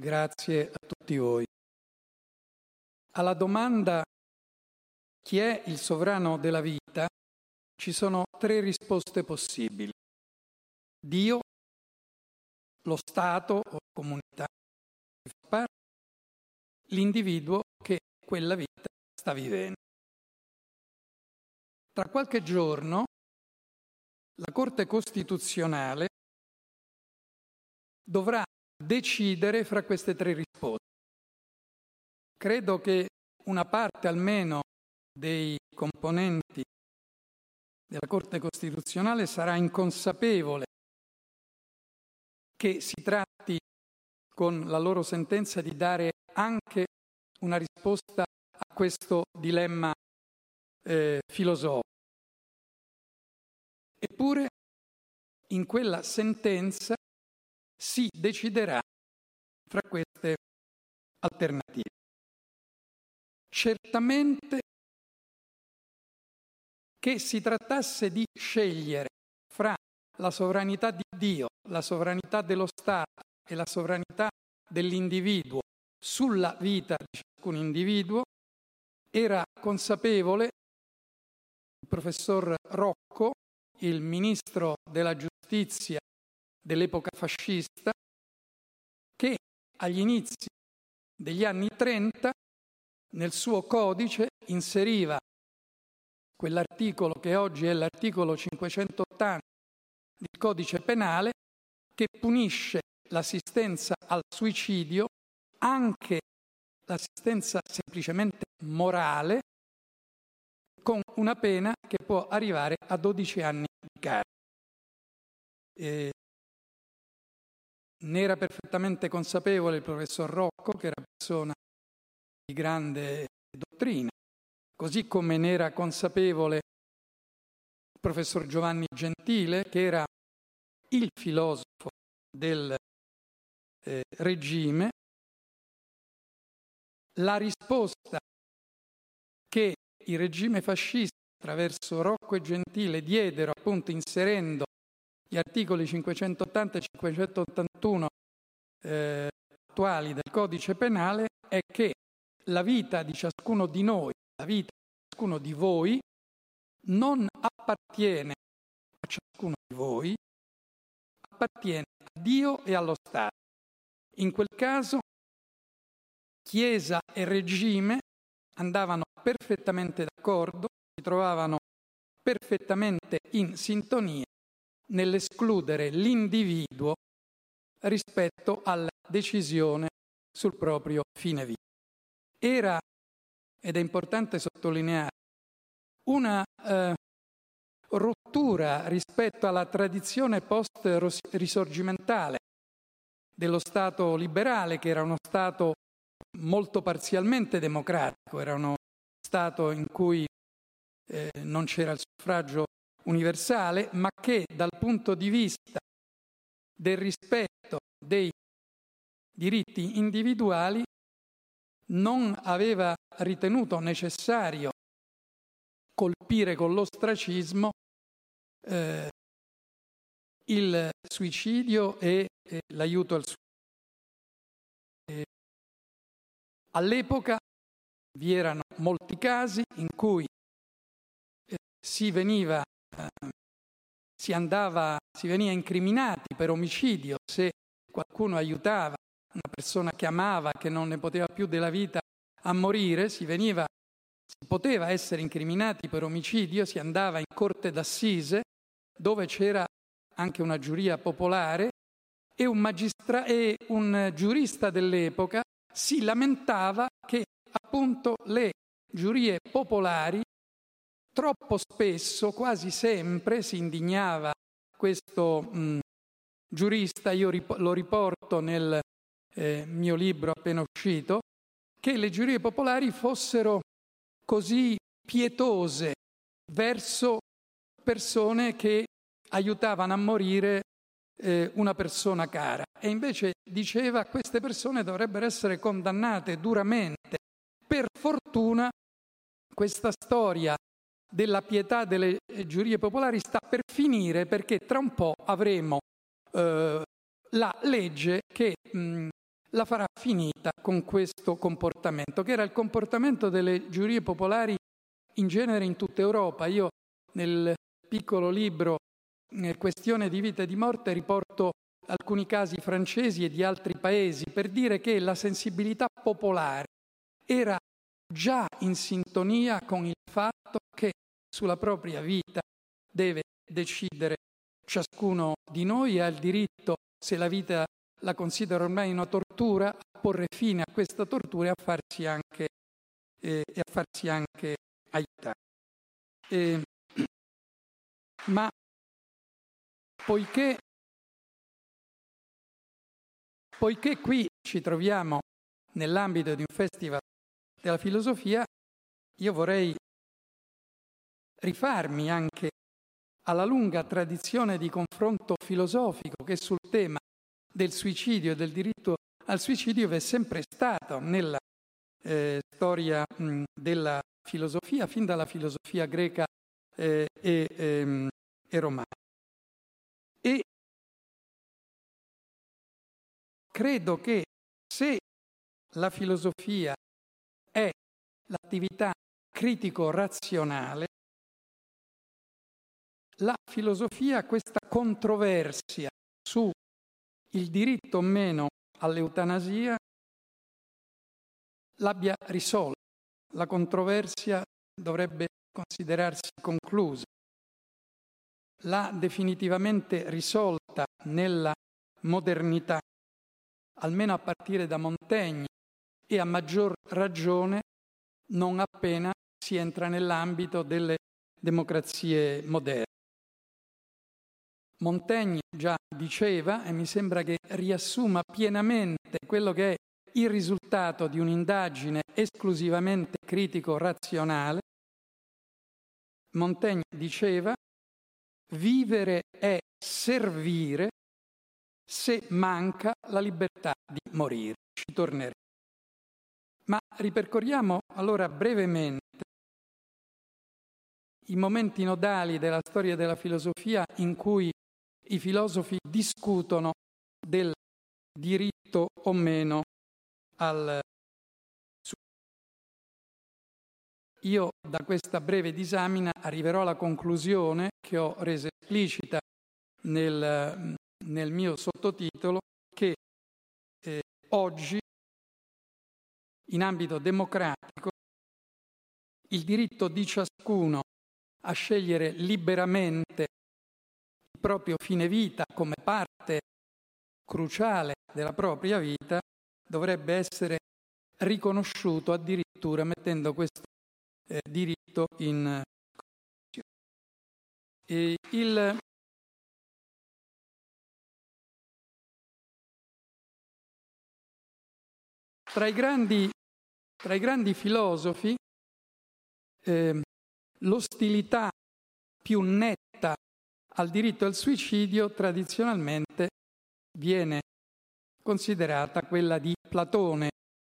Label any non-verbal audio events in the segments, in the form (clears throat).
grazie a tutti voi. Alla domanda chi è il sovrano della vita ci sono tre risposte possibili. Dio, lo Stato o comunità che fa parte, l'individuo che quella vita sta vivendo. Tra qualche giorno la Corte Costituzionale dovrà decidere fra queste tre risposte. Credo che una parte almeno dei componenti della Corte Costituzionale sarà inconsapevole che si tratti con la loro sentenza di dare anche una risposta a questo dilemma eh, filosofico. Eppure in quella sentenza si deciderà fra queste alternative. Certamente che si trattasse di scegliere fra la sovranità di Dio, la sovranità dello Stato e la sovranità dell'individuo sulla vita di ciascun individuo, era consapevole il professor Rocco, il ministro della giustizia dell'epoca fascista, che agli inizi degli anni 30 nel suo codice inseriva quell'articolo che oggi è l'articolo 580 del codice penale che punisce l'assistenza al suicidio, anche l'assistenza semplicemente morale, con una pena che può arrivare a 12 anni di carcere. E ne era perfettamente consapevole il professor Rocco, che era persona di grande dottrina, così come ne era consapevole il professor Giovanni Gentile, che era il filosofo del eh, regime, la risposta che il regime fascista attraverso Rocco e Gentile diedero appunto inserendo gli articoli 580 e 581 eh, attuali del codice penale è che la vita di ciascuno di noi, la vita di ciascuno di voi, non appartiene a ciascuno di voi, appartiene a Dio e allo Stato. In quel caso Chiesa e regime andavano perfettamente d'accordo, si trovavano perfettamente in sintonia nell'escludere l'individuo rispetto alla decisione sul proprio fine vita. Era, ed è importante sottolineare, una eh, rottura rispetto alla tradizione post-risorgimentale dello Stato liberale, che era uno Stato molto parzialmente democratico, era uno Stato in cui eh, non c'era il suffragio universale, ma che dal punto di vista del rispetto dei diritti individuali non aveva ritenuto necessario colpire con l'ostracismo eh, il suicidio e, e l'aiuto al suicidio. all'epoca vi erano molti casi in cui eh, si veniva si, andava, si veniva incriminati per omicidio se qualcuno aiutava una persona che amava, che non ne poteva più della vita a morire, si, veniva, si poteva essere incriminati per omicidio, si andava in corte d'assise dove c'era anche una giuria popolare e un, magistra- e un giurista dell'epoca si lamentava che appunto le giurie popolari Troppo spesso, quasi sempre, si indignava questo mh, giurista, io rip- lo riporto nel eh, mio libro appena uscito, che le giurie popolari fossero così pietose verso persone che aiutavano a morire eh, una persona cara. E invece diceva queste persone dovrebbero essere condannate duramente. Per fortuna questa storia della pietà delle giurie popolari sta per finire perché tra un po' avremo eh, la legge che mh, la farà finita con questo comportamento, che era il comportamento delle giurie popolari in genere in tutta Europa. Io nel piccolo libro eh, Questione di vita e di morte riporto alcuni casi francesi e di altri paesi per dire che la sensibilità popolare era già in sintonia con il fatto che sulla propria vita deve decidere ciascuno di noi ha il diritto, se la vita la considera ormai una tortura, a porre fine a questa tortura e a farsi anche, eh, e a farsi anche aiutare. Eh, (clears throat) ma poiché, poiché qui ci troviamo nell'ambito di un festival della filosofia, io vorrei rifarmi anche alla lunga tradizione di confronto filosofico che sul tema del suicidio e del diritto al suicidio è sempre stato nella eh, storia mh, della filosofia, fin dalla filosofia greca eh, e, ehm, e romana. E credo che se la filosofia è l'attività critico-razionale, la filosofia questa controversia su il diritto o meno all'eutanasia l'abbia risolta. La controversia dovrebbe considerarsi conclusa. L'ha definitivamente risolta nella modernità, almeno a partire da Montaigne, e a maggior ragione non appena si entra nell'ambito delle democrazie moderne. Montaigne già diceva, e mi sembra che riassuma pienamente quello che è il risultato di un'indagine esclusivamente critico-razionale, Montaigne diceva, vivere è servire se manca la libertà di morire. Ci torneremo. Ripercorriamo allora brevemente i momenti nodali della storia della filosofia in cui i filosofi discutono del diritto o meno al Io da questa breve disamina arriverò alla conclusione che ho reso esplicita nel, nel mio sottotitolo che eh, oggi in ambito democratico il diritto di ciascuno a scegliere liberamente il proprio fine vita come parte cruciale della propria vita dovrebbe essere riconosciuto addirittura mettendo questo eh, diritto in e il tra i grandi, tra i grandi filosofi eh, l'ostilità più netta al diritto al suicidio tradizionalmente viene considerata quella di Platone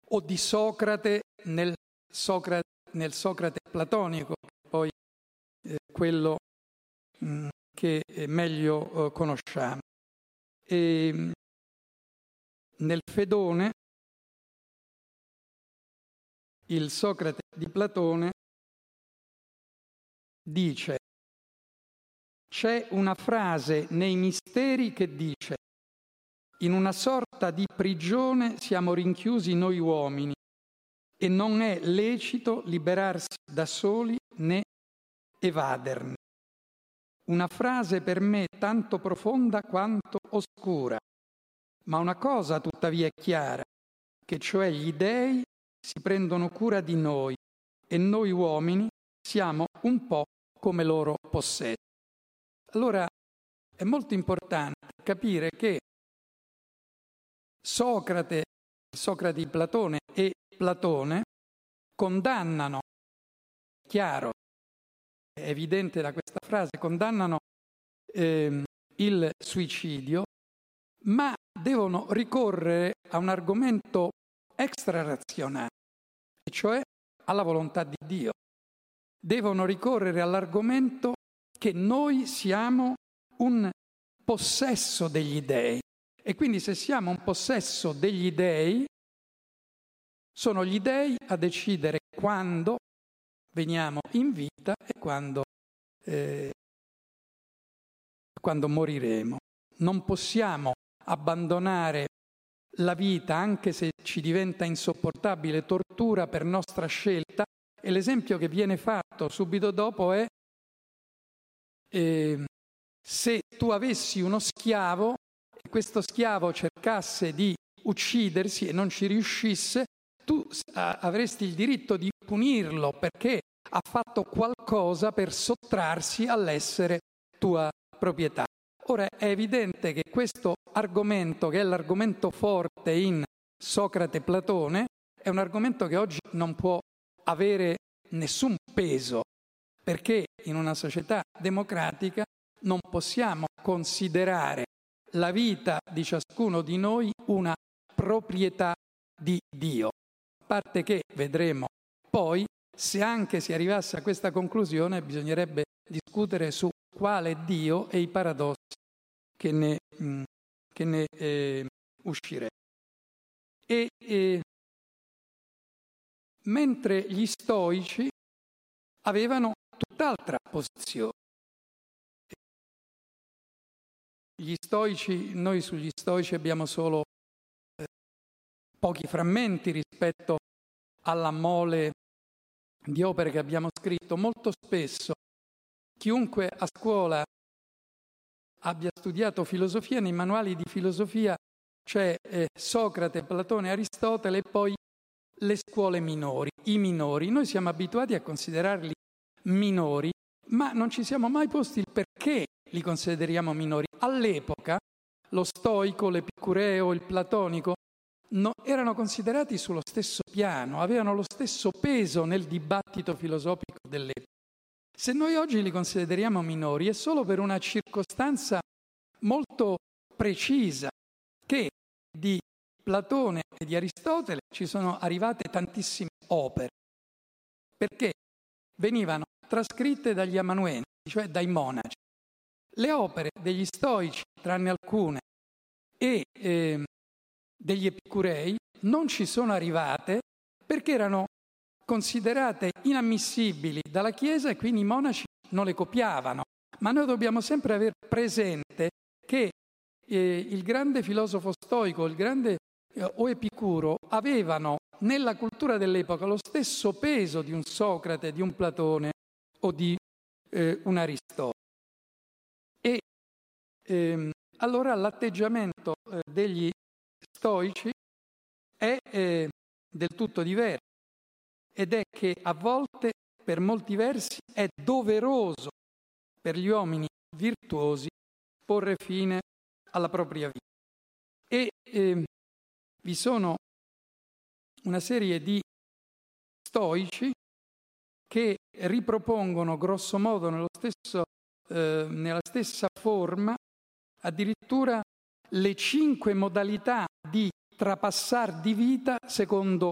o di Socrate nel Socrate nel Socrate platonico, poi eh, quello mh, mm, che meglio eh, conosciamo. E, mm, nel Fedone, il Socrate di Platone dice, c'è una frase nei misteri che dice, in una sorta di prigione siamo rinchiusi noi uomini e non è lecito liberarsi da soli né evaderne. Una frase per me tanto profonda quanto oscura, ma una cosa tuttavia è chiara, che cioè gli dèi si prendono cura di noi e noi uomini siamo un po' come loro possetti. Allora è molto importante capire che Socrate, Socrate di Platone e Platone condannano, chiaro, è evidente da questa frase, condannano eh, il suicidio, ma devono ricorrere a un argomento extrarazionale, e cioè alla volontà di Dio. Devono ricorrere all'argomento che noi siamo un possesso degli dèi E quindi se siamo un possesso degli dèi, sono gli dèi a decidere quando veniamo in vita e quando, eh, quando moriremo. Non possiamo abbandonare la vita anche se ci diventa insopportabile tortura per nostra scelta e l'esempio che viene fatto subito dopo è eh, se tu avessi uno schiavo e questo schiavo cercasse di uccidersi e non ci riuscisse, tu avresti il diritto di punirlo perché ha fatto qualcosa per sottrarsi all'essere tua proprietà. Ora è evidente che questo argomento, che è l'argomento forte in Socrate e Platone, è un argomento che oggi non può avere nessun peso, perché in una società democratica non possiamo considerare la vita di ciascuno di noi una proprietà di Dio. A parte che vedremo poi, se anche si arrivasse a questa conclusione, bisognerebbe discutere su quale Dio e i paradossi che ne, mm, che ne eh, uscirebbero. E, e mentre gli stoici avevano tutt'altra posizione. Gli stoici, noi sugli stoici abbiamo solo eh, pochi frammenti rispetto alla mole di opere che abbiamo scritto. Molto spesso chiunque a scuola abbia studiato filosofia, nei manuali di filosofia c'è eh, Socrate, Platone, Aristotele e poi le scuole minori, i minori. Noi siamo abituati a considerarli minori, ma non ci siamo mai posti il perché li consideriamo minori. All'epoca lo stoico, l'epicureo, il platonico no, erano considerati sullo stesso piano, avevano lo stesso peso nel dibattito filosofico dell'epoca. Se noi oggi li consideriamo minori è solo per una circostanza molto precisa che di Platone e di Aristotele ci sono arrivate tantissime opere, perché venivano trascritte dagli amanueni, cioè dai monaci. Le opere degli stoici, tranne alcune, e eh, degli epicurei non ci sono arrivate perché erano considerate inammissibili dalla Chiesa e quindi i monaci non le copiavano. Ma noi dobbiamo sempre avere presente che eh, il grande filosofo stoico, il grande eh, o Epicuro avevano nella cultura dell'epoca lo stesso peso di un Socrate, di un Platone o di eh, un Aristotele. E ehm, allora l'atteggiamento eh, degli stoici è eh, del tutto diverso ed è che a volte, per molti versi, è doveroso per gli uomini virtuosi porre fine alla propria vita. E eh, vi sono una serie di stoici che ripropongono grosso modo nello stesso, eh, nella stessa forma addirittura le cinque modalità di trapassar di vita secondo,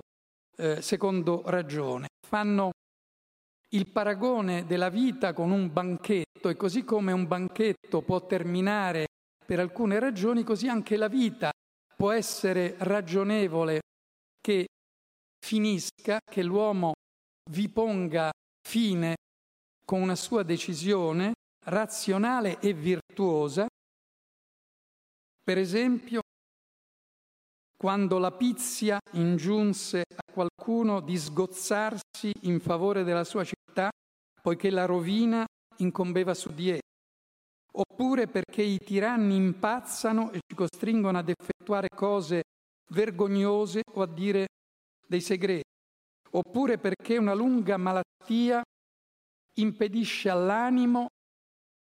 eh, secondo ragione. Fanno il paragone della vita con un banchetto e così come un banchetto può terminare per alcune ragioni, così anche la vita può essere ragionevole che finisca, che l'uomo vi ponga fine con una sua decisione razionale e virtuosa. Per esempio, quando la pizia ingiunse a qualcuno di sgozzarsi in favore della sua città, poiché la rovina incombeva su di essa oppure perché i tiranni impazzano e ci costringono ad effettuare cose vergognose o a dire dei segreti, oppure perché una lunga malattia impedisce all'animo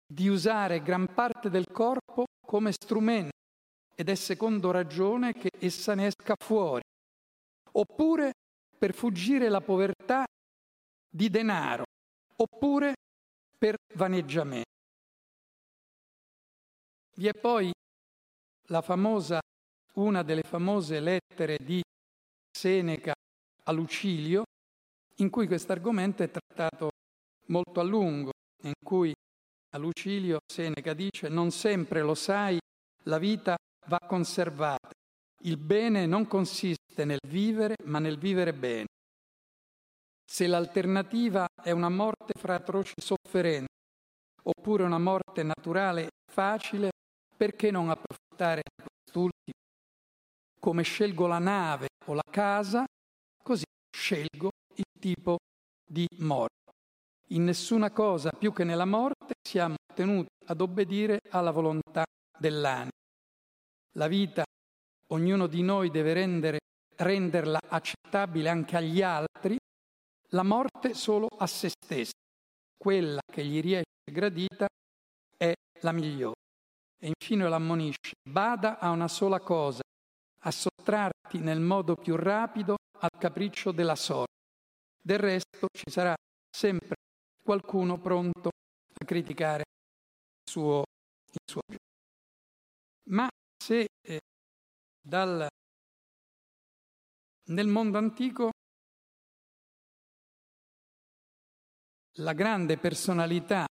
di usare gran parte del corpo come strumento ed è secondo ragione che essa ne esca fuori, oppure per fuggire la povertà di denaro, oppure per vaneggiamento. Vi è poi la famosa, una delle famose lettere di Seneca a Lucilio, in cui questo argomento è trattato molto a lungo, in cui a Lucilio Seneca dice non sempre lo sai, la vita va conservata. Il bene non consiste nel vivere, ma nel vivere bene. Se l'alternativa è una morte fra atroci sofferenze, oppure una morte naturale e facile, perché non approfittare di quest'ultimo? Come scelgo la nave o la casa, così scelgo il tipo di morte. In nessuna cosa più che nella morte siamo tenuti ad obbedire alla volontà dell'anima. La vita ognuno di noi deve rendere, renderla accettabile anche agli altri, la morte solo a se stessa, quella che gli riesce gradita, è la migliore. E infine l'ammonisce, bada a una sola cosa, a sottrarti nel modo più rapido al capriccio della sorte. Del resto ci sarà sempre qualcuno pronto a criticare il suo, gioco. Ma se eh, dal, nel mondo antico la grande personalità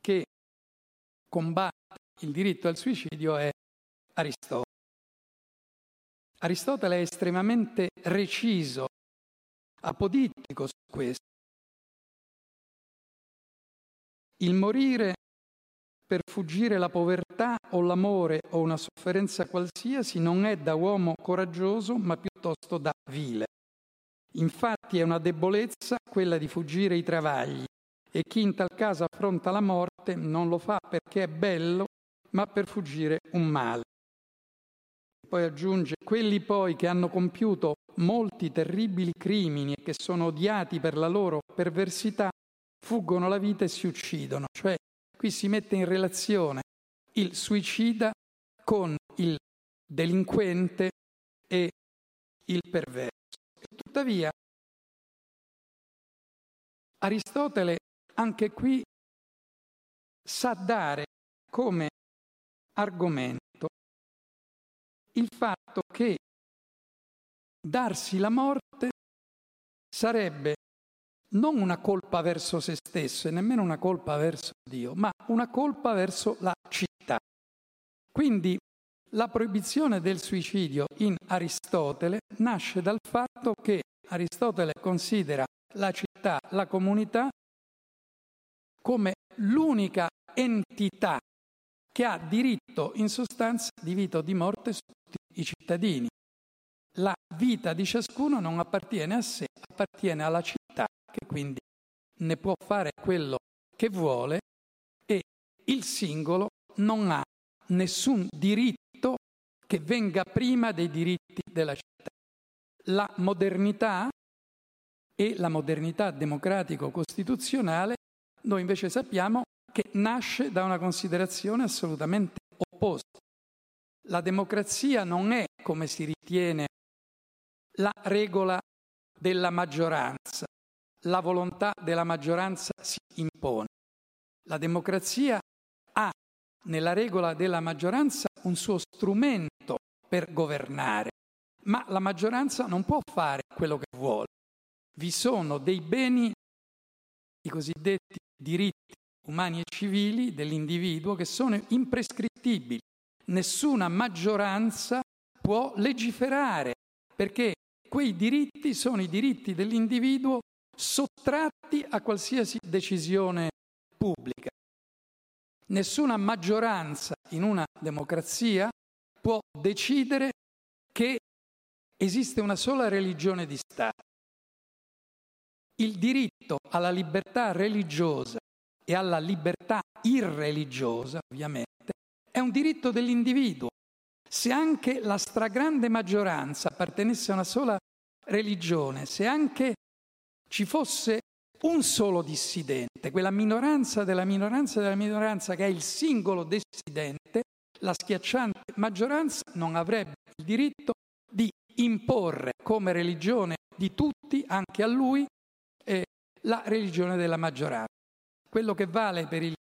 che combatte il diritto al suicidio è Aristotele. Aristotele è estremamente reciso, apodittico su questo. Il morire per fuggire la povertà o l'amore o una sofferenza qualsiasi non è da uomo coraggioso, ma piuttosto da vile. Infatti è una debolezza quella di fuggire i travagli e chi in tal caso affronta la morte non lo fa perché è bello, ma per fuggire un male. Poi aggiunge, quelli poi che hanno compiuto molti terribili crimini e che sono odiati per la loro perversità, fuggono la vita e si uccidono. Cioè, qui si mette in relazione il suicida con il delinquente e il perverso. Tuttavia, Aristotele anche qui sa dare come argomento il fatto che darsi la morte sarebbe non una colpa verso se stesso e nemmeno una colpa verso Dio, ma una colpa verso la città. Quindi la proibizione del suicidio in Aristotele nasce dal fatto che Aristotele considera la città, la comunità, come l'unica entità che ha diritto in sostanza di vita o di morte su tutti i cittadini. La vita di ciascuno non appartiene a sé, appartiene alla città che quindi ne può fare quello che vuole e il singolo non ha nessun diritto che venga prima dei diritti della città. La modernità e la modernità democratico-costituzionale noi invece sappiamo che nasce da una considerazione assolutamente opposta. La democrazia non è, come si ritiene, la regola della maggioranza. La volontà della maggioranza si impone. La democrazia ha nella regola della maggioranza un suo strumento per governare, ma la maggioranza non può fare quello che vuole. Vi sono dei beni, i cosiddetti diritti umani e civili dell'individuo che sono imprescrittibili. Nessuna maggioranza può legiferare perché quei diritti sono i diritti dell'individuo sottratti a qualsiasi decisione pubblica. Nessuna maggioranza in una democrazia può decidere che esiste una sola religione di Stato. Il diritto alla libertà religiosa e alla libertà irreligiosa, ovviamente, è un diritto dell'individuo. Se anche la stragrande maggioranza appartenesse a una sola religione, se anche ci fosse un solo dissidente, quella minoranza della minoranza della minoranza che è il singolo dissidente, la schiacciante maggioranza non avrebbe il diritto di imporre come religione di tutti, anche a lui, eh, la religione della maggioranza. Quello che vale per il,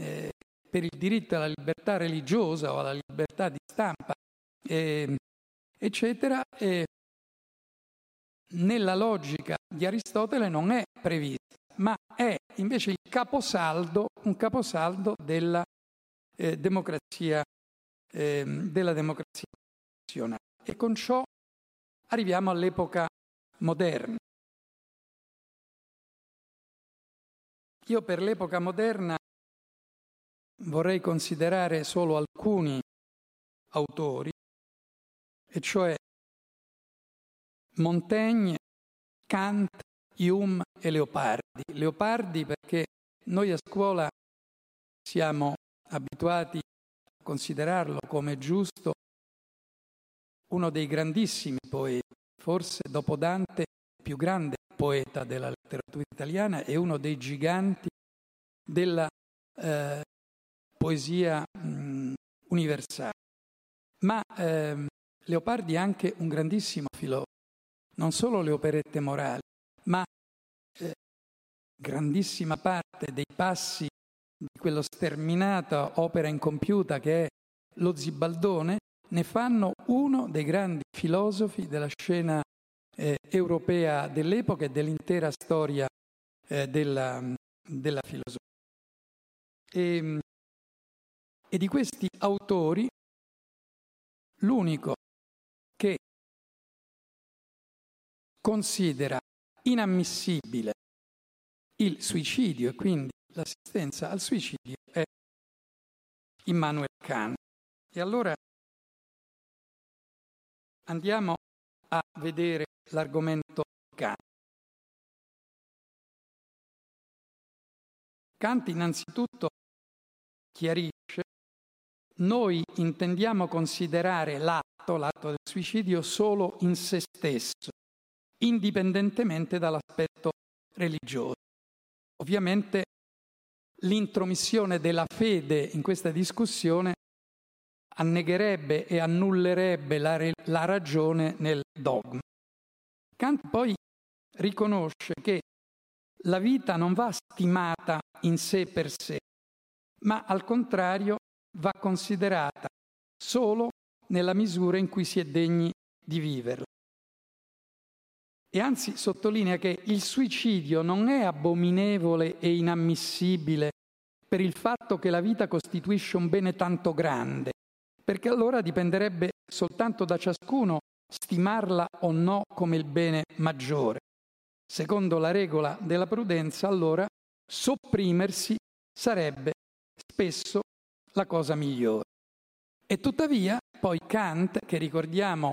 eh, per il diritto alla libertà religiosa o alla libertà di stampa, eh, eccetera, nella logica di Aristotele non è prevista, ma è invece il caposaldo, un caposaldo della eh, democrazia eh, della democrazia costituzionale. E con ciò arriviamo all'epoca moderna. Io per l'epoca moderna vorrei considerare solo alcuni autori, e cioè Montaigne, Kant, Hume e Leopardi. Leopardi perché noi a scuola siamo abituati a considerarlo come giusto uno dei grandissimi poeti, forse dopo Dante il più grande poeta della letteratura italiana e uno dei giganti della eh, poesia mh, universale. Ma eh, Leopardi è anche un grandissimo filosofo, non solo le operette morali, ma eh, grandissima parte dei passi di quella sterminata opera incompiuta che è lo Zibaldone, ne fanno uno dei grandi filosofi della scena eh, europea dell'epoca e dell'intera storia eh, della, della, filosofia. E, ehm, e di questi autori, l'unico considera inammissibile il suicidio e quindi l'assistenza al suicidio è Immanuel Kant. E allora andiamo a vedere l'argomento Kant. Kant innanzitutto chiarisce, noi intendiamo considerare l'atto, l'atto del suicidio, solo in se stesso, indipendentemente dall'aspetto religioso. Ovviamente l'intromissione della fede in questa discussione annegherebbe e annullerebbe la, la ragione nel dogma. Kant poi riconosce che la vita non va stimata in sé per sé, ma al contrario va considerata solo nella misura in cui si è degni di viverla. E anzi sottolinea che il suicidio non è abominevole e inammissibile per il fatto che la vita costituisce un bene tanto grande, perché allora dipenderebbe soltanto da ciascuno stimarla o no come il bene maggiore. Secondo la regola della prudenza, allora, sopprimersi sarebbe spesso la cosa migliore. E tuttavia, poi Kant, che ricordiamo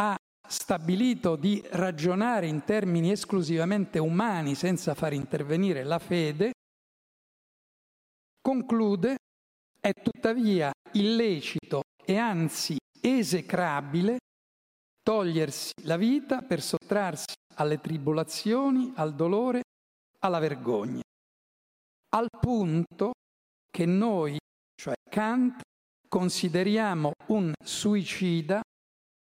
ha stabilito di ragionare in termini esclusivamente umani senza far intervenire la fede, conclude è tuttavia illecito e anzi esecrabile togliersi la vita per sottrarsi alle tribolazioni, al dolore, alla vergogna, al punto che noi, cioè Kant, consideriamo un suicida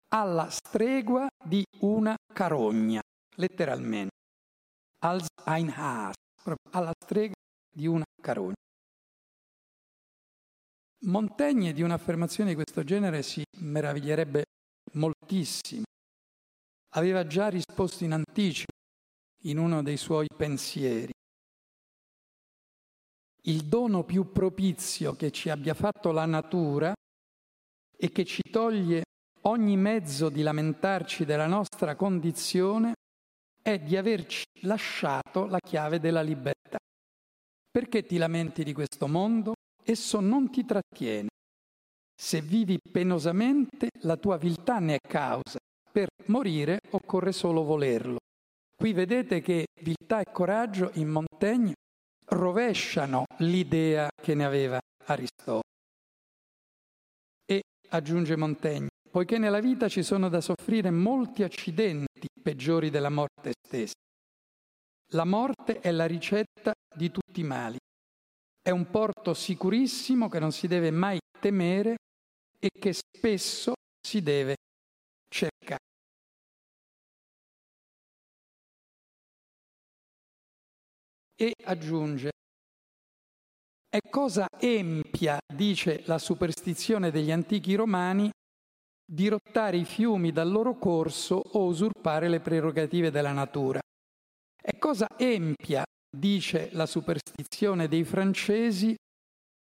alla stregua di una carogna, letteralmente, als ein Haas, alla stregua di una carogna. Montaigne di un'affermazione di questo genere si meraviglierebbe moltissimo. Aveva già risposto in anticipo in uno dei suoi pensieri. Il dono più propizio che ci abbia fatto la natura e che ci toglie ogni mezzo di lamentarci della nostra condizione è di averci lasciato la chiave della libertà. Perché ti lamenti di questo mondo? Esso non ti trattiene. Se vivi penosamente, la tua viltà ne è causa. Per morire occorre solo volerlo. Qui vedete che viltà e coraggio in Montaigne rovesciano l'idea che ne aveva Aristotele. E aggiunge Montaigne, poiché nella vita ci sono da soffrire molti accidenti peggiori della morte stessa. La morte è la ricetta di tutti i mali. È un porto sicurissimo che non si deve mai temere e che spesso si deve cercare. E aggiunge, è cosa empia, dice la superstizione degli antichi romani, dirottare i fiumi dal loro corso o usurpare le prerogative della natura. È cosa empia, dice la superstizione dei francesi,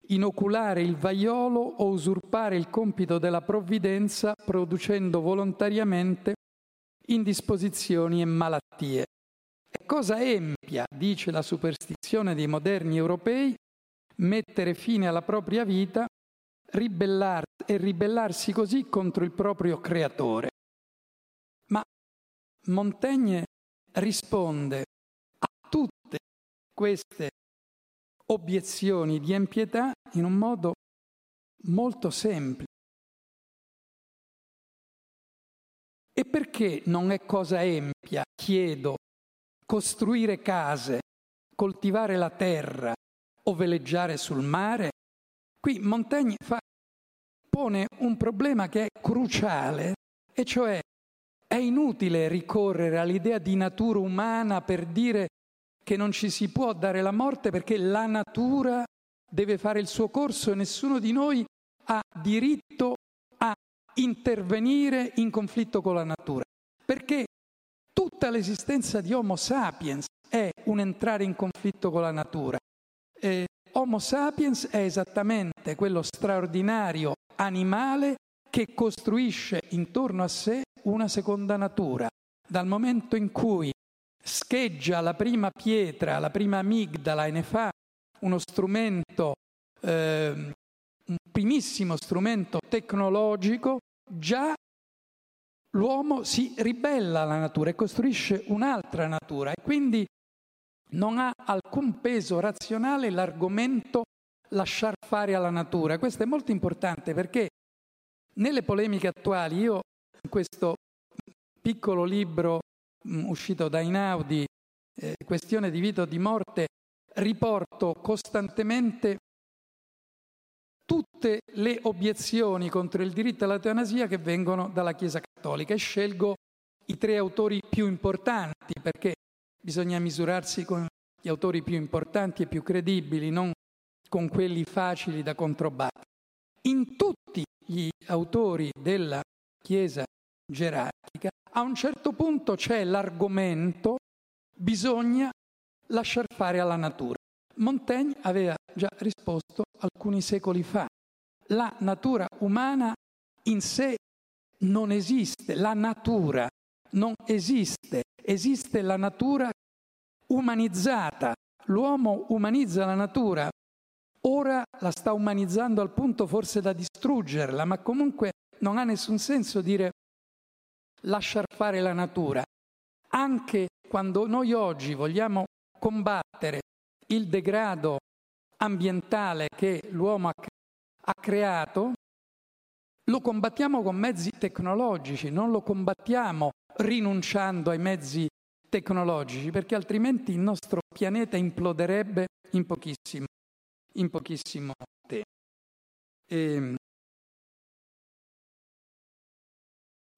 inoculare il vaiolo o usurpare il compito della provvidenza producendo volontariamente indisposizioni e malattie. È cosa empia, dice la superstizione dei moderni europei, mettere fine alla propria vita ribellar- e ribellarsi così contro il proprio creatore. Ma Montaigne risponde a tutte queste obiezioni di empietà in un modo molto semplice. E perché non è cosa empia, chiedo, costruire case, coltivare la terra o veleggiare sul mare? Qui Montaigne fa, pone un problema che è cruciale, e cioè è inutile ricorrere all'idea di natura umana per dire che non ci si può dare la morte perché la natura deve fare il suo corso e nessuno di noi ha diritto a intervenire in conflitto con la natura. Perché tutta l'esistenza di Homo sapiens è un entrare in conflitto con la natura. Eh, Homo sapiens è esattamente quello straordinario animale che costruisce intorno a sé una seconda natura. Dal momento in cui scheggia la prima pietra, la prima amigdala e ne fa uno strumento, eh, un primissimo strumento tecnologico, già l'uomo si ribella alla natura e costruisce un'altra natura e quindi non ha alcun peso razionale l'argomento lasciar fare alla natura. Questo è molto importante perché nelle polemiche attuali io in questo piccolo libro Mm, uscito da Inaudi, eh, questione di vita o di morte, riporto costantemente tutte le obiezioni contro il diritto all'eutanasia che vengono dalla Chiesa Cattolica e scelgo i tre autori più importanti perché bisogna misurarsi con gli autori più importanti e più credibili, non con quelli facili da controbattere. In tutti gli autori della Chiesa gerarchica, a un certo punto c'è l'argomento bisogna lasciar fare alla natura. Montaigne aveva già risposto alcuni secoli fa. La natura umana in sé non esiste, la natura non esiste, esiste la natura umanizzata. L'uomo umanizza la natura, ora la sta umanizzando al punto forse da distruggerla, ma comunque non ha nessun senso dire lasciar fare la natura. Anche quando noi oggi vogliamo combattere il degrado ambientale che l'uomo ha, creato, lo combattiamo con mezzi tecnologici, non lo combattiamo rinunciando ai mezzi tecnologici, perché altrimenti il nostro pianeta imploderebbe in pochissimo, in pochissimo tempo. E, ehm,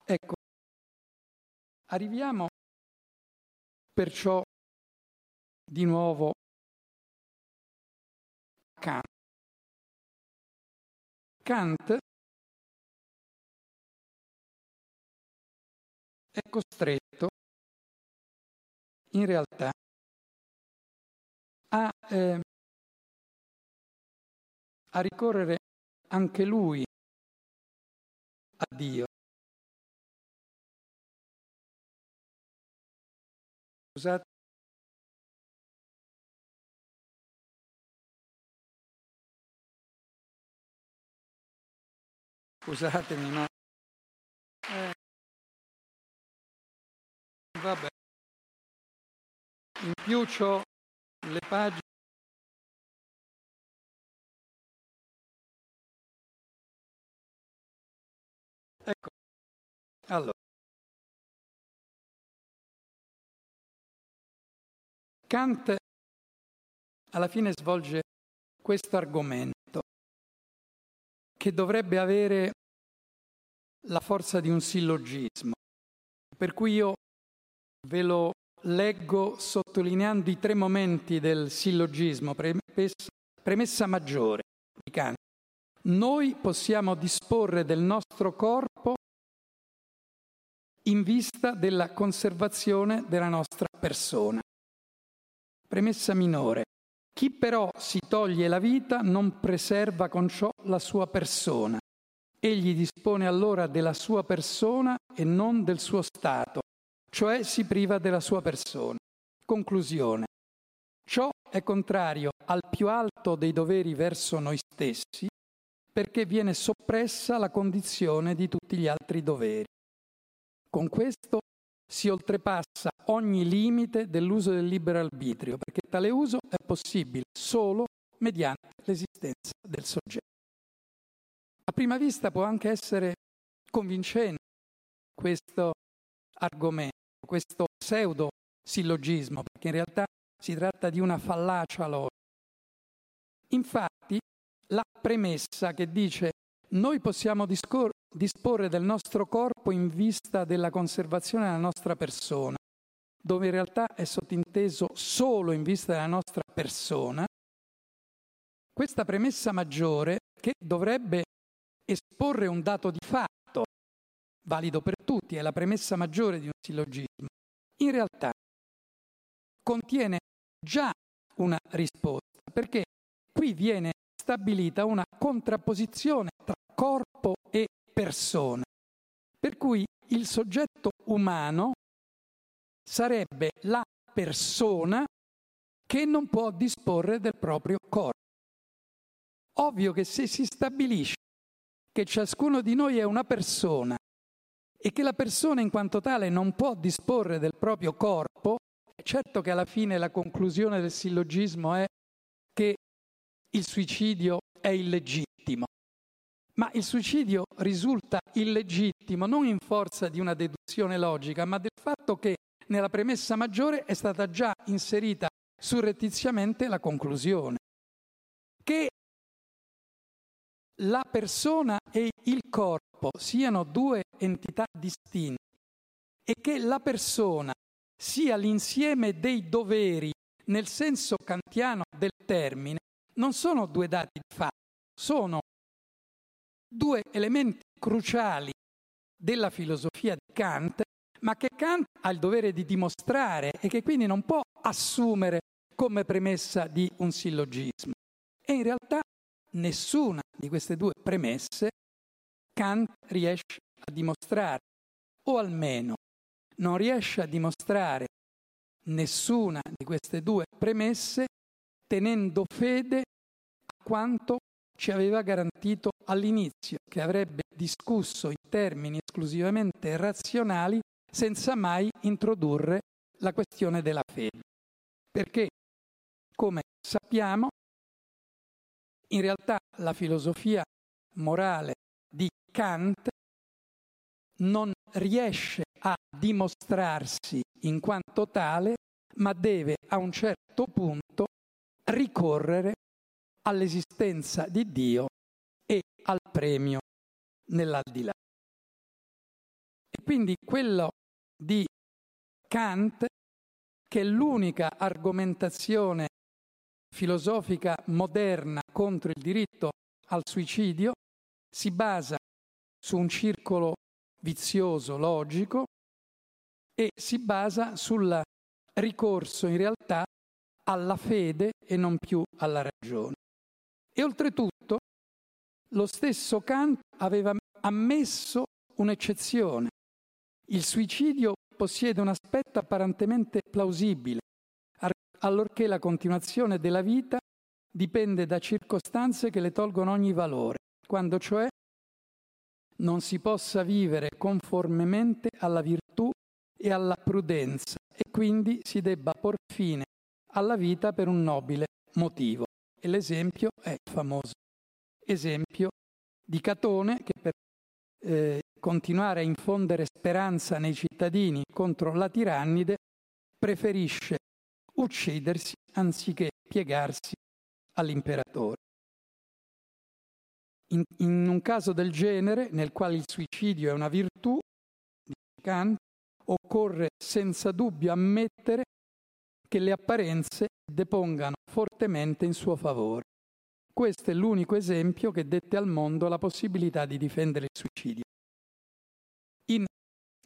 ecco, Arriviamo perciò di nuovo a Kant. Kant è costretto in realtà a, eh, a ricorrere anche lui a Dio. Scusate. Scusatemi, ma... Eh. Vabbè. In più ho le pagine... Ecco. Allora. Kant alla fine svolge questo argomento che dovrebbe avere la forza di un sillogismo, per cui io ve lo leggo sottolineando i tre momenti del sillogismo, premessa maggiore di Kant. Noi possiamo disporre del nostro corpo in vista della conservazione della nostra persona. Premessa minore. Chi però si toglie la vita non preserva con ciò la sua persona. Egli dispone allora della sua persona e non del suo stato, cioè si priva della sua persona. Conclusione. Ciò è contrario al più alto dei doveri verso noi stessi, perché viene soppressa la condizione di tutti gli altri doveri. Con questo si oltrepassa ogni limite dell'uso del libero arbitrio, perché tale uso è possibile solo mediante l'esistenza del soggetto. A prima vista può anche essere convincente questo argomento, questo pseudo sillogismo, perché in realtà si tratta di una fallacia logica. Infatti, la premessa che dice noi possiamo discor- disporre del nostro corpo in vista della conservazione della nostra persona, dove in realtà è sottinteso solo in vista della nostra persona, questa premessa maggiore che dovrebbe esporre un dato di fatto, valido per tutti, è la premessa maggiore di un sillogismo, in realtà contiene già una risposta, perché qui viene stabilita una contrapposizione tra corpo e persona, per cui il soggetto umano sarebbe la persona che non può disporre del proprio corpo. Ovvio che se si stabilisce che ciascuno di noi è una persona e che la persona in quanto tale non può disporre del proprio corpo, certo che alla fine la conclusione del sillogismo è che il suicidio è illegittimo. Ma il suicidio risulta illegittimo non in forza di una deduzione logica, ma del fatto che nella premessa maggiore è stata già inserita surrettiziamente la conclusione. Che la persona e il corpo siano due entità distinte e che la persona sia l'insieme dei doveri nel senso kantiano del termine, non sono due dati di fatto, sono due elementi cruciali della filosofia di Kant, ma che Kant ha il dovere di dimostrare e che quindi non può assumere come premessa di un sillogismo. E in realtà nessuna di queste due premesse Kant riesce a dimostrare, o almeno non riesce a dimostrare nessuna di queste due premesse tenendo fede a quanto ci aveva garantito all'inizio, che avrebbe discusso in termini esclusivamente razionali senza mai introdurre la questione della fede. Perché, come sappiamo, in realtà la filosofia morale di Kant non riesce a dimostrarsi in quanto tale, ma deve a un certo punto ricorrere all'esistenza di Dio e al premio nell'aldilà. E quindi quello di Kant, che è l'unica argomentazione filosofica moderna contro il diritto al suicidio, si basa su un circolo vizioso logico e si basa sul ricorso in realtà alla fede e non più alla ragione. E oltretutto lo stesso Kant aveva ammesso un'eccezione. Il suicidio possiede un aspetto apparentemente plausibile, allorché la continuazione della vita dipende da circostanze che le tolgono ogni valore, quando cioè non si possa vivere conformemente alla virtù e alla prudenza e quindi si debba por fine alla vita per un nobile motivo. E l'esempio è il famoso esempio di Catone che per eh, continuare a infondere speranza nei cittadini contro la tirannide preferisce uccidersi anziché piegarsi all'imperatore. In, in, un caso del genere, nel quale il suicidio è una virtù, dice Kant, occorre senza dubbio ammettere che le apparenze depongano fortemente in suo favore. Questo è l'unico esempio che dette al mondo la possibilità di difendere il suicidio. In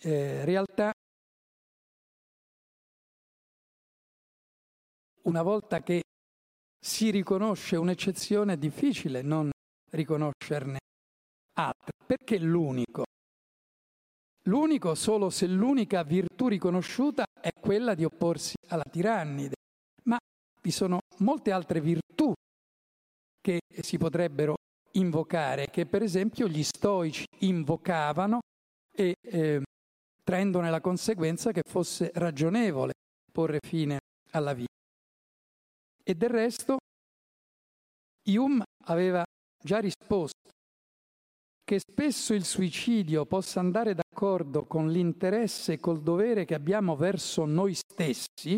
eh, realtà, una volta che si riconosce un'eccezione è difficile non riconoscerne altre. Perché l'unico? L'unico solo se l'unica virtù riconosciuta è quella di opporsi alla tirannide, ma vi sono molte altre virtù che si potrebbero invocare, che per esempio gli stoici invocavano e eh, traendone la conseguenza che fosse ragionevole porre fine alla vita. E del resto Hume aveva già risposto che spesso il suicidio possa andare d'accordo con l'interesse e col dovere che abbiamo verso noi stessi,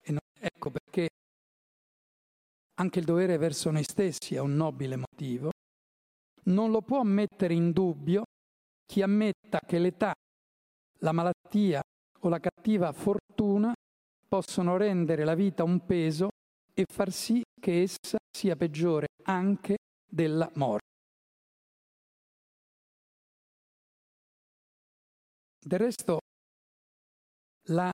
e no, ecco perché anche il dovere verso noi stessi è un nobile motivo, non lo può mettere in dubbio chi ammetta che l'età, la malattia o la cattiva fortuna possono rendere la vita un peso e far sì che essa sia peggiore anche della morte. Del resto, la,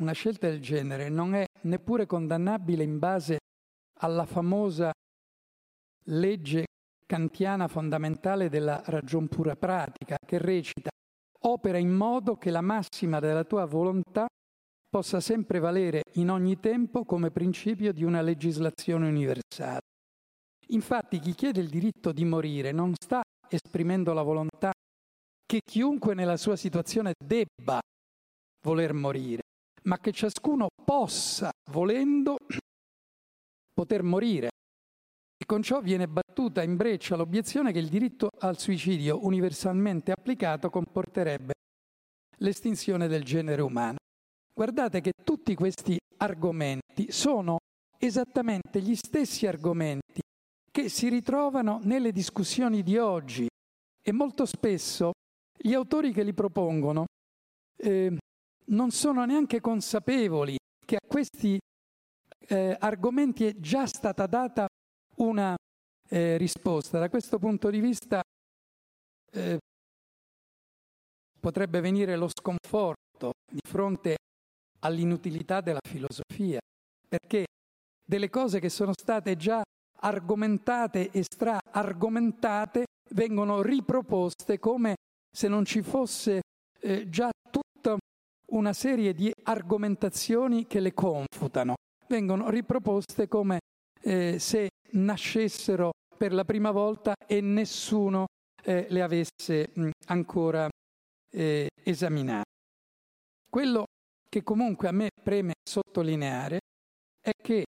una scelta del genere non è neppure condannabile in base alla famosa legge kantiana fondamentale della ragion pura pratica, che recita opera in modo che la massima della tua volontà possa sempre valere in ogni tempo come principio di una legislazione universale. Infatti chi chiede il diritto di morire non sta esprimendo la volontà che chiunque nella sua situazione debba voler morire, ma che ciascuno possa, volendo, (clears throat) poter morire. E con ciò viene battuta in breccia l'obiezione che il diritto al suicidio universalmente applicato comporterebbe l'estinzione del genere umano. Guardate che tutti questi argomenti sono esattamente gli stessi argomenti che si ritrovano nelle discussioni di oggi e molto spesso gli autori che li propongono eh, non sono neanche consapevoli che a questi eh, argomenti è già stata data una eh, risposta. Da questo punto di vista eh, potrebbe venire lo sconforto di fronte all'inutilità della filosofia, perché delle cose che sono state già argomentate e stra-argomentate vengono riproposte come se non ci fosse eh, già tutta una serie di argomentazioni che le confutano. Vengono riproposte come eh, se nascessero per la prima volta e nessuno eh, le avesse mh, ancora eh, esaminate. Quello che comunque a me preme sottolineare è che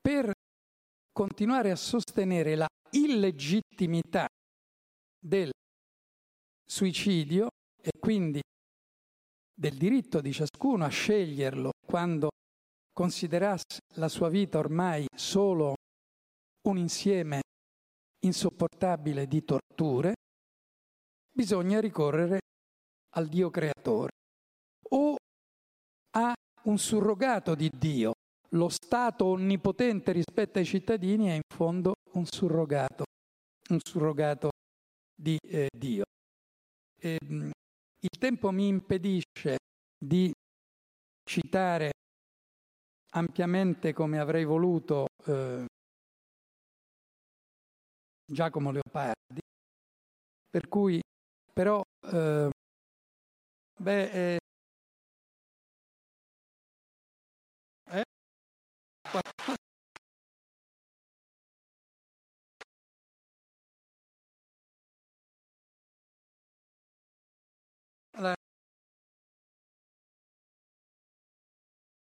per continuare a sostenere la illegittimità del suicidio e quindi del diritto di ciascuno a sceglierlo quando considerasse la sua vita ormai solo un insieme insopportabile di torture, bisogna ricorrere al Dio creatore o a un surrogato di Dio. Lo Stato onnipotente rispetto ai cittadini è in fondo un surrogato, un surrogato di eh, Dio. E, ehm, il tempo mi impedisce di citare ampiamente come avrei voluto eh, Giacomo Leopardi, per cui però eh, Beh, eh, eh?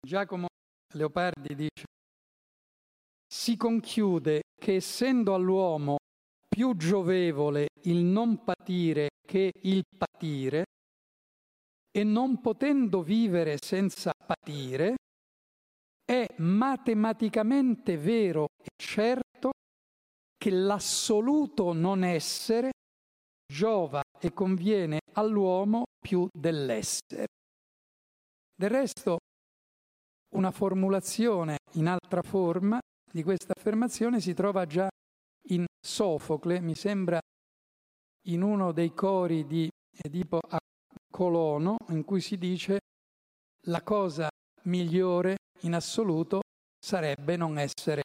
Giacomo Leopardi dice, si conchiude che essendo all'uomo più giovevole il non patire che il patire, e non potendo vivere senza patire, è matematicamente vero e certo che l'assoluto non essere giova e conviene all'uomo più dell'essere. Del resto, una formulazione in altra forma di questa affermazione si trova già in Sofocle, mi sembra in uno dei cori di Edipo Colono in cui si dice la cosa migliore in assoluto sarebbe non essere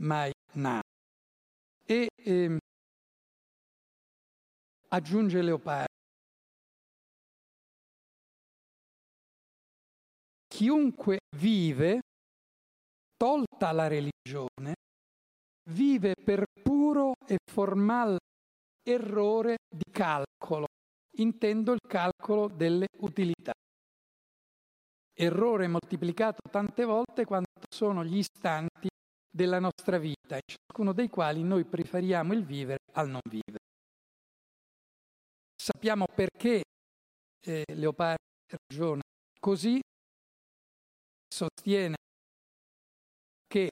mai nato. E eh, aggiunge Leopardi, chiunque vive, tolta la religione, vive per puro e formal errore di calcolo, intendo il calcolo delle utilità. Errore moltiplicato tante volte quanto sono gli istanti della nostra vita, ciascuno dei quali noi preferiamo il vivere al non vivere. Sappiamo perché eh, Leopardi ragiona così, sostiene che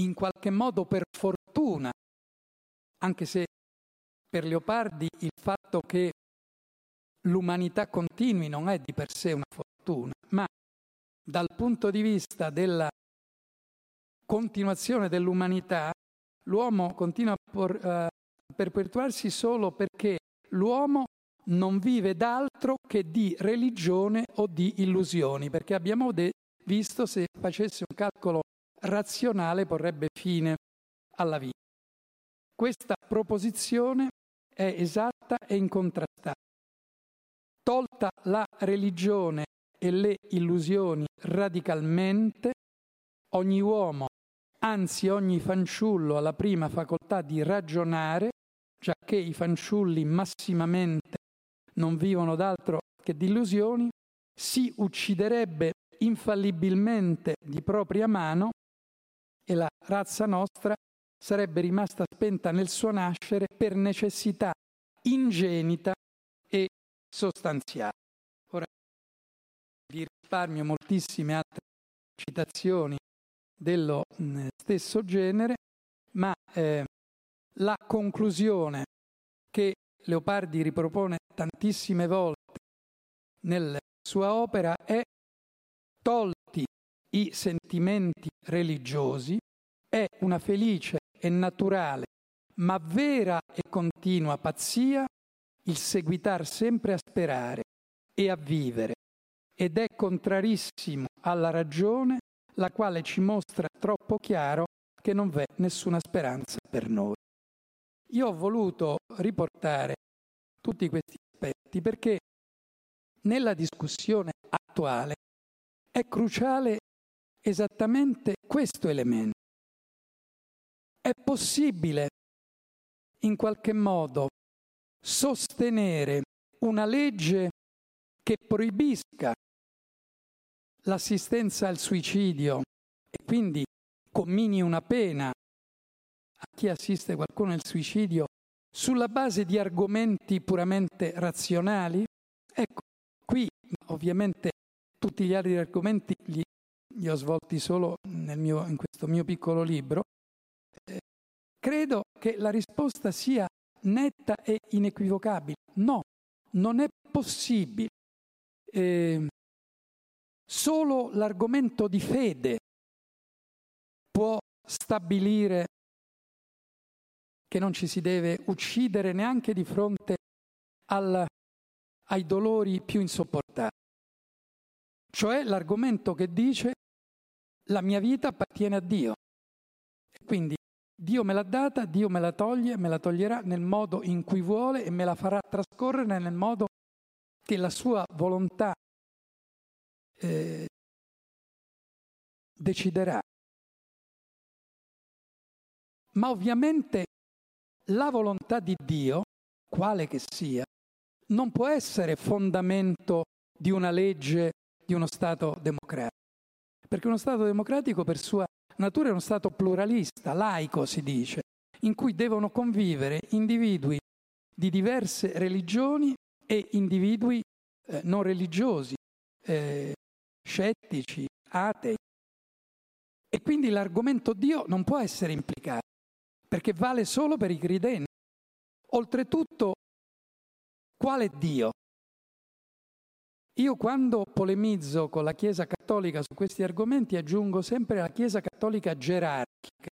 in qualche modo per fortuna, anche se per Leopardi il fatto che l'umanità continui non è di per sé una fortuna, ma dal punto di vista della continuazione dell'umanità, l'uomo continua a, por, uh, perpetuarsi solo perché l'uomo non vive d'altro che di religione o di illusioni, perché abbiamo de- visto se facesse un calcolo razionale porrebbe fine alla vita. Questa proposizione è esatta e incontrastata. Tolta la religione e le illusioni radicalmente, ogni uomo, anzi ogni fanciullo ha la prima facoltà di ragionare, giacché i fanciulli massimamente non vivono d'altro che di illusioni, si ucciderebbe infallibilmente di propria mano e la razza nostra sarebbe rimasta spenta nel suo nascere per necessità ingenita sostanziale. Ora vi risparmio moltissime altre citazioni dello mm, stesso genere, ma eh, la conclusione che Leopardi ripropone tantissime volte nella sua opera è tolti i sentimenti religiosi, è una felice e naturale, ma vera e continua pazzia il seguitar sempre a sperare e a vivere, ed è contrarissimo alla ragione la quale ci mostra troppo chiaro che non v'è nessuna speranza per noi. Io ho voluto riportare tutti questi aspetti perché nella discussione attuale è cruciale esattamente questo elemento. È possibile in qualche modo sostenere una legge che proibisca l'assistenza al suicidio e quindi commini una pena a chi assiste qualcuno al suicidio sulla base di argomenti puramente razionali? Ecco, qui ovviamente tutti gli altri argomenti li, li ho svolti solo mio, in questo mio piccolo libro. Eh, credo che la risposta sia netta e inequivocabile. No, non è possibile. Eh, solo l'argomento di fede può stabilire che non ci si deve uccidere neanche di fronte al, ai dolori più insopportabili. Cioè l'argomento che dice la mia vita appartiene a Dio. E quindi Dio me l'ha data, Dio me la toglie, me la toglierà nel modo in cui vuole e me la farà trascorrere nel modo che la sua volontà eh, deciderà. Ma ovviamente la volontà di Dio, quale che sia, non può essere fondamento di una legge di uno Stato democratico. Perché uno Stato democratico per sua natura è uno Stato pluralista, laico si dice, in cui devono convivere individui di diverse religioni e individui eh, non religiosi, eh, scettici, atei. E quindi l'argomento Dio non può essere implicato, perché vale solo per i credenti. Oltretutto, quale Dio? Io quando polemizzo con la Chiesa cattolica su questi argomenti aggiungo sempre la Chiesa cattolica gerarchica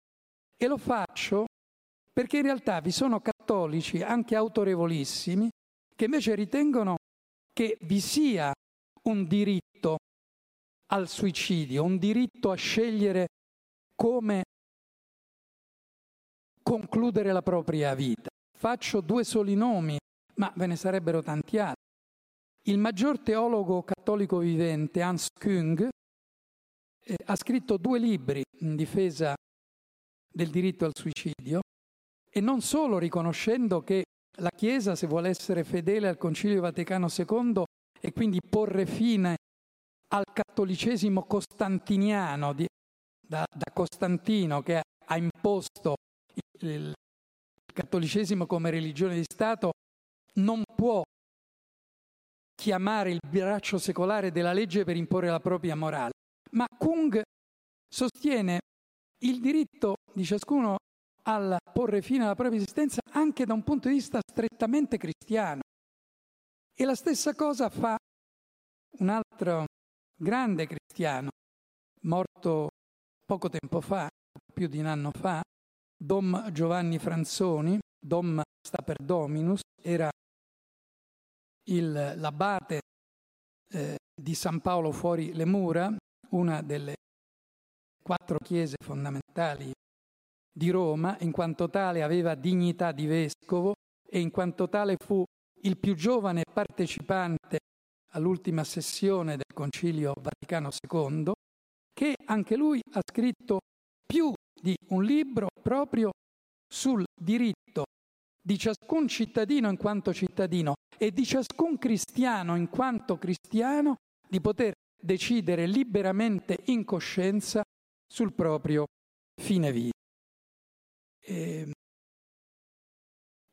e lo faccio perché in realtà vi sono cattolici, anche autorevolissimi, che invece ritengono che vi sia un diritto al suicidio, un diritto a scegliere come concludere la propria vita. Faccio due soli nomi, ma ve ne sarebbero tanti altri. Il maggior teologo cattolico vivente, Hans Küng, eh, ha scritto due libri in difesa del diritto al suicidio e non solo riconoscendo che la Chiesa, se vuole essere fedele al Concilio Vaticano II e quindi porre fine al cattolicesimo costantiniano di, da, da, Costantino che ha imposto il, il cattolicesimo come religione di Stato, non può chiamare il braccio secolare della legge per imporre la propria morale. Ma Kung sostiene il diritto di ciascuno al porre fine alla propria esistenza anche da un punto di vista strettamente cristiano. E la stessa cosa fa un altro grande cristiano, morto poco tempo fa, più di un anno fa, Dom Giovanni Franzoni, Dom sta per Dominus, era il, l'abate eh, di San Paolo fuori le mura, una delle quattro chiese fondamentali di Roma, in quanto tale aveva dignità di vescovo e in quanto tale fu il più giovane partecipante all'ultima sessione del Concilio Vaticano II, che anche lui ha scritto più di un libro proprio sul diritto di ciascun cittadino in quanto cittadino e di ciascun cristiano in quanto cristiano di poter decidere liberamente in coscienza sul proprio fine vita. E ehm,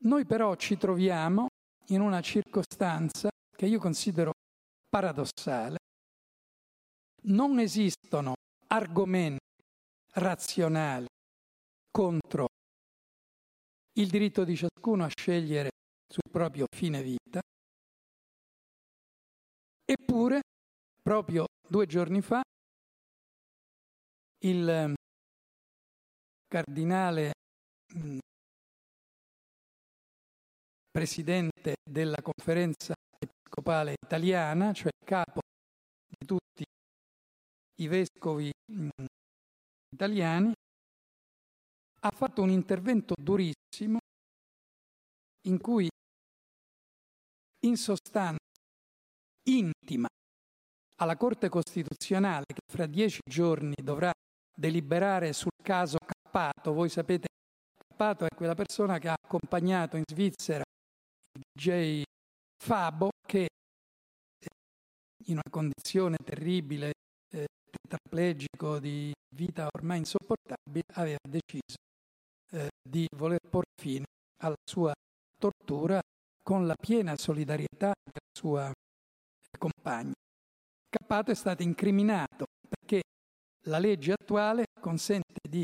noi però ci troviamo in una circostanza che io considero paradossale. Non esistono argomenti razionali contro il diritto di ciascuno a scegliere sul proprio fine vita. Eppure, proprio due giorni fa, il ehm, cardinale presidente della conferenza episcopale italiana, cioè capo di tutti i vescovi italiani, ha fatto un intervento durissimo in cui in sostanza intima alla Corte Costituzionale che fra dieci giorni dovrà deliberare sul caso Cappato. Voi sapete, Cappato è quella persona che ha accompagnato in Svizzera il DJ Fabo che in una condizione terribile, eh, tetraplegico, di vita ormai insopportabile, aveva deciso eh, di voler porre fine alla sua tortura con la piena solidarietà della sua compagna. Cappato è stato incriminato perché la legge attuale consente di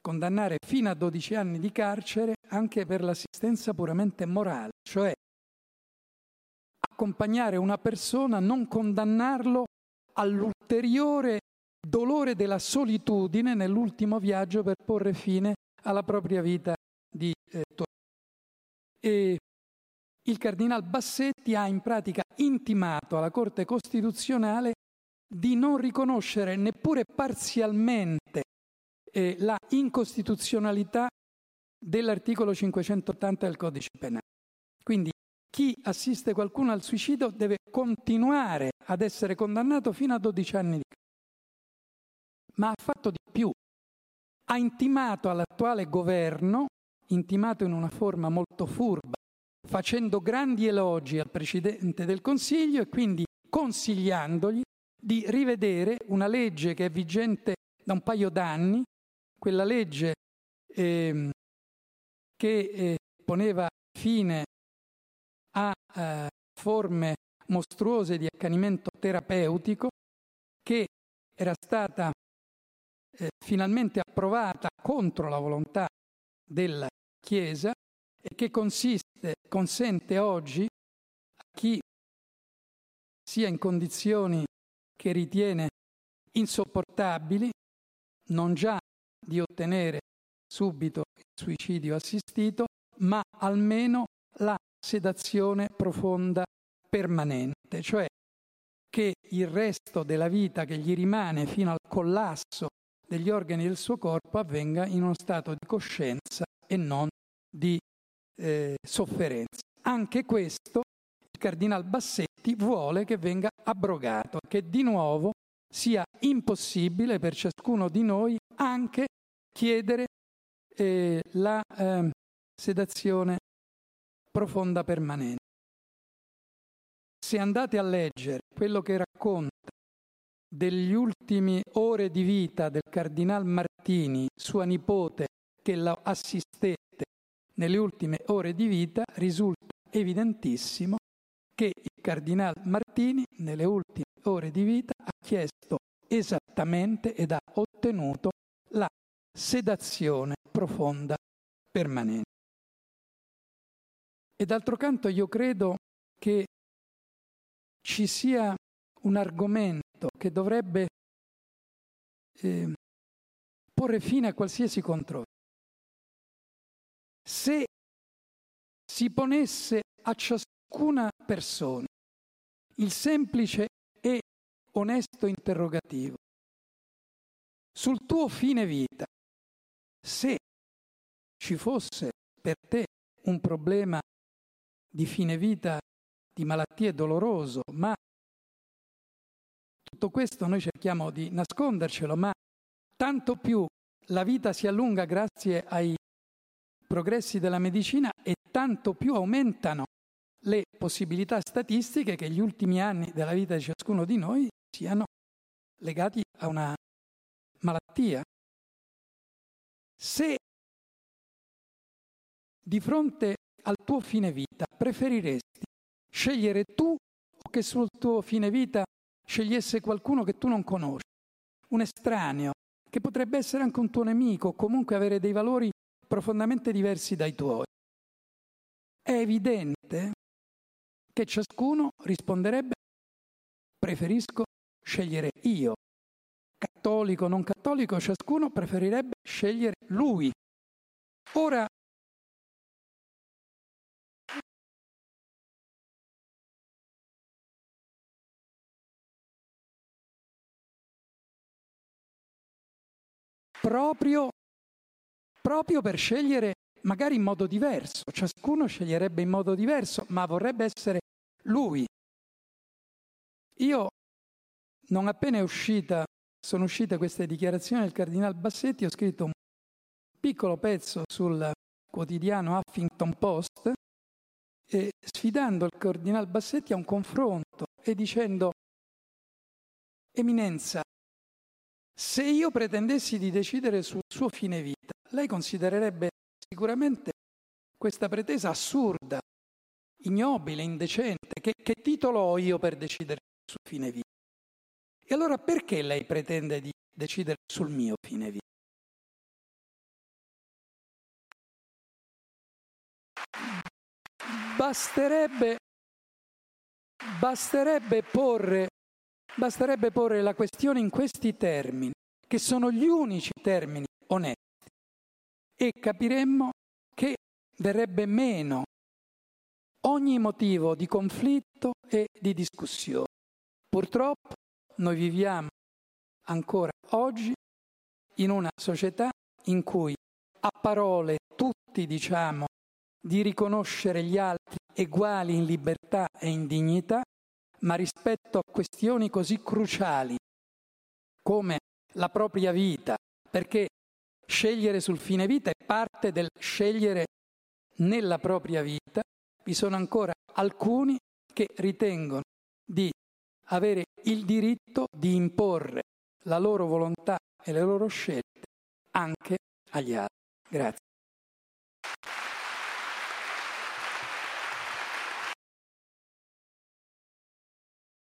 condannare fino a 12 anni di carcere anche per l'assistenza puramente morale, cioè accompagnare una persona, non condannarlo all'ulteriore dolore della solitudine nell'ultimo viaggio per porre fine alla propria vita di eh, E il cardinal Bassetti ha in pratica intimato alla Corte Costituzionale di non riconoscere neppure parzialmente eh, la incostituzionalità dell'articolo 580 del Codice Penale. Quindi chi assiste qualcuno al suicidio deve continuare ad essere condannato fino a 12 anni di carcere. Ma ha fatto di più. Ha intimato all'attuale governo, intimato in una forma molto furba, facendo grandi elogi al Presidente del Consiglio e quindi consigliandogli di rivedere una legge che è vigente da un paio d'anni, quella legge eh, che eh, poneva fine a eh, forme mostruose di accanimento terapeutico che era stata eh, finalmente approvata contro la volontà della Chiesa e che consiste, consente oggi a chi sia in condizioni che ritiene insopportabili non già di ottenere subito il suicidio assistito, ma almeno la sedazione profonda permanente, cioè che il resto della vita che gli rimane fino al collasso degli organi del suo corpo avvenga in uno stato di coscienza e non di eh, sofferenza. Anche questo il cardinal Bassetti vuole che venga abrogato, che di nuovo sia impossibile per ciascuno di noi anche chiedere eh, la eh, sedazione profonda permanente. Se andate a leggere quello che racconta degli ultimi ore di vita del cardinal Martini, sua nipote, che la assistette nelle ultime ore di vita, risulta evidentissimo che il cardinal Martini nelle ultime ore di vita ha chiesto esattamente ed ha ottenuto la sedazione profonda permanente. E d'altro canto io credo che ci sia un argomento che dovrebbe eh, porre fine a qualsiasi controllo. Se si ponesse a ciascuna persona il semplice e onesto interrogativo sul tuo fine vita, se ci fosse per te un problema di fine vita, di malattie doloroso, ma tutto questo noi cerchiamo di nascondercelo, ma tanto più la vita si allunga grazie ai progressi della medicina e tanto più aumentano le possibilità statistiche che gli ultimi anni della vita di ciascuno di noi siano legati a una malattia. Se di fronte al tuo fine vita preferiresti scegliere tu o che sul tuo fine vita scegliesse qualcuno che tu non conosci, un estraneo, che potrebbe essere anche un tuo nemico o comunque avere dei valori profondamente diversi dai tuoi. È evidente che ciascuno risponderebbe preferisco scegliere io. Cattolico o non cattolico, ciascuno preferirebbe scegliere lui. Ora, proprio, proprio per scegliere magari in modo diverso. Ciascuno sceglierebbe in modo diverso, ma vorrebbe essere lui. Io, non appena uscita, sono uscite queste dichiarazioni del cardinale Bassetti, ho scritto un piccolo pezzo sul quotidiano Huffington Post, e sfidando il cardinale Bassetti a un confronto e dicendo, Eminenza, se io pretendessi di decidere sul suo fine vita, lei considererebbe sicuramente questa pretesa assurda, ignobile, indecente. Che, che titolo ho io per decidere sul fine vita? E allora perché lei pretende di decidere sul mio fine vita? Basterebbe, basterebbe porre Basterebbe porre la questione in questi termini, che sono gli unici termini onesti, e capiremmo che verrebbe meno ogni motivo di conflitto e di discussione. Purtroppo noi viviamo ancora oggi in una società in cui a parole tutti diciamo di riconoscere gli altri uguali in libertà e in dignità, ma rispetto a questioni così cruciali come la propria vita, perché scegliere sul fine vita è parte del scegliere nella propria vita, vi sono ancora alcuni che ritengono di avere il diritto di imporre la loro volontà e le loro scelte anche agli altri. Grazie.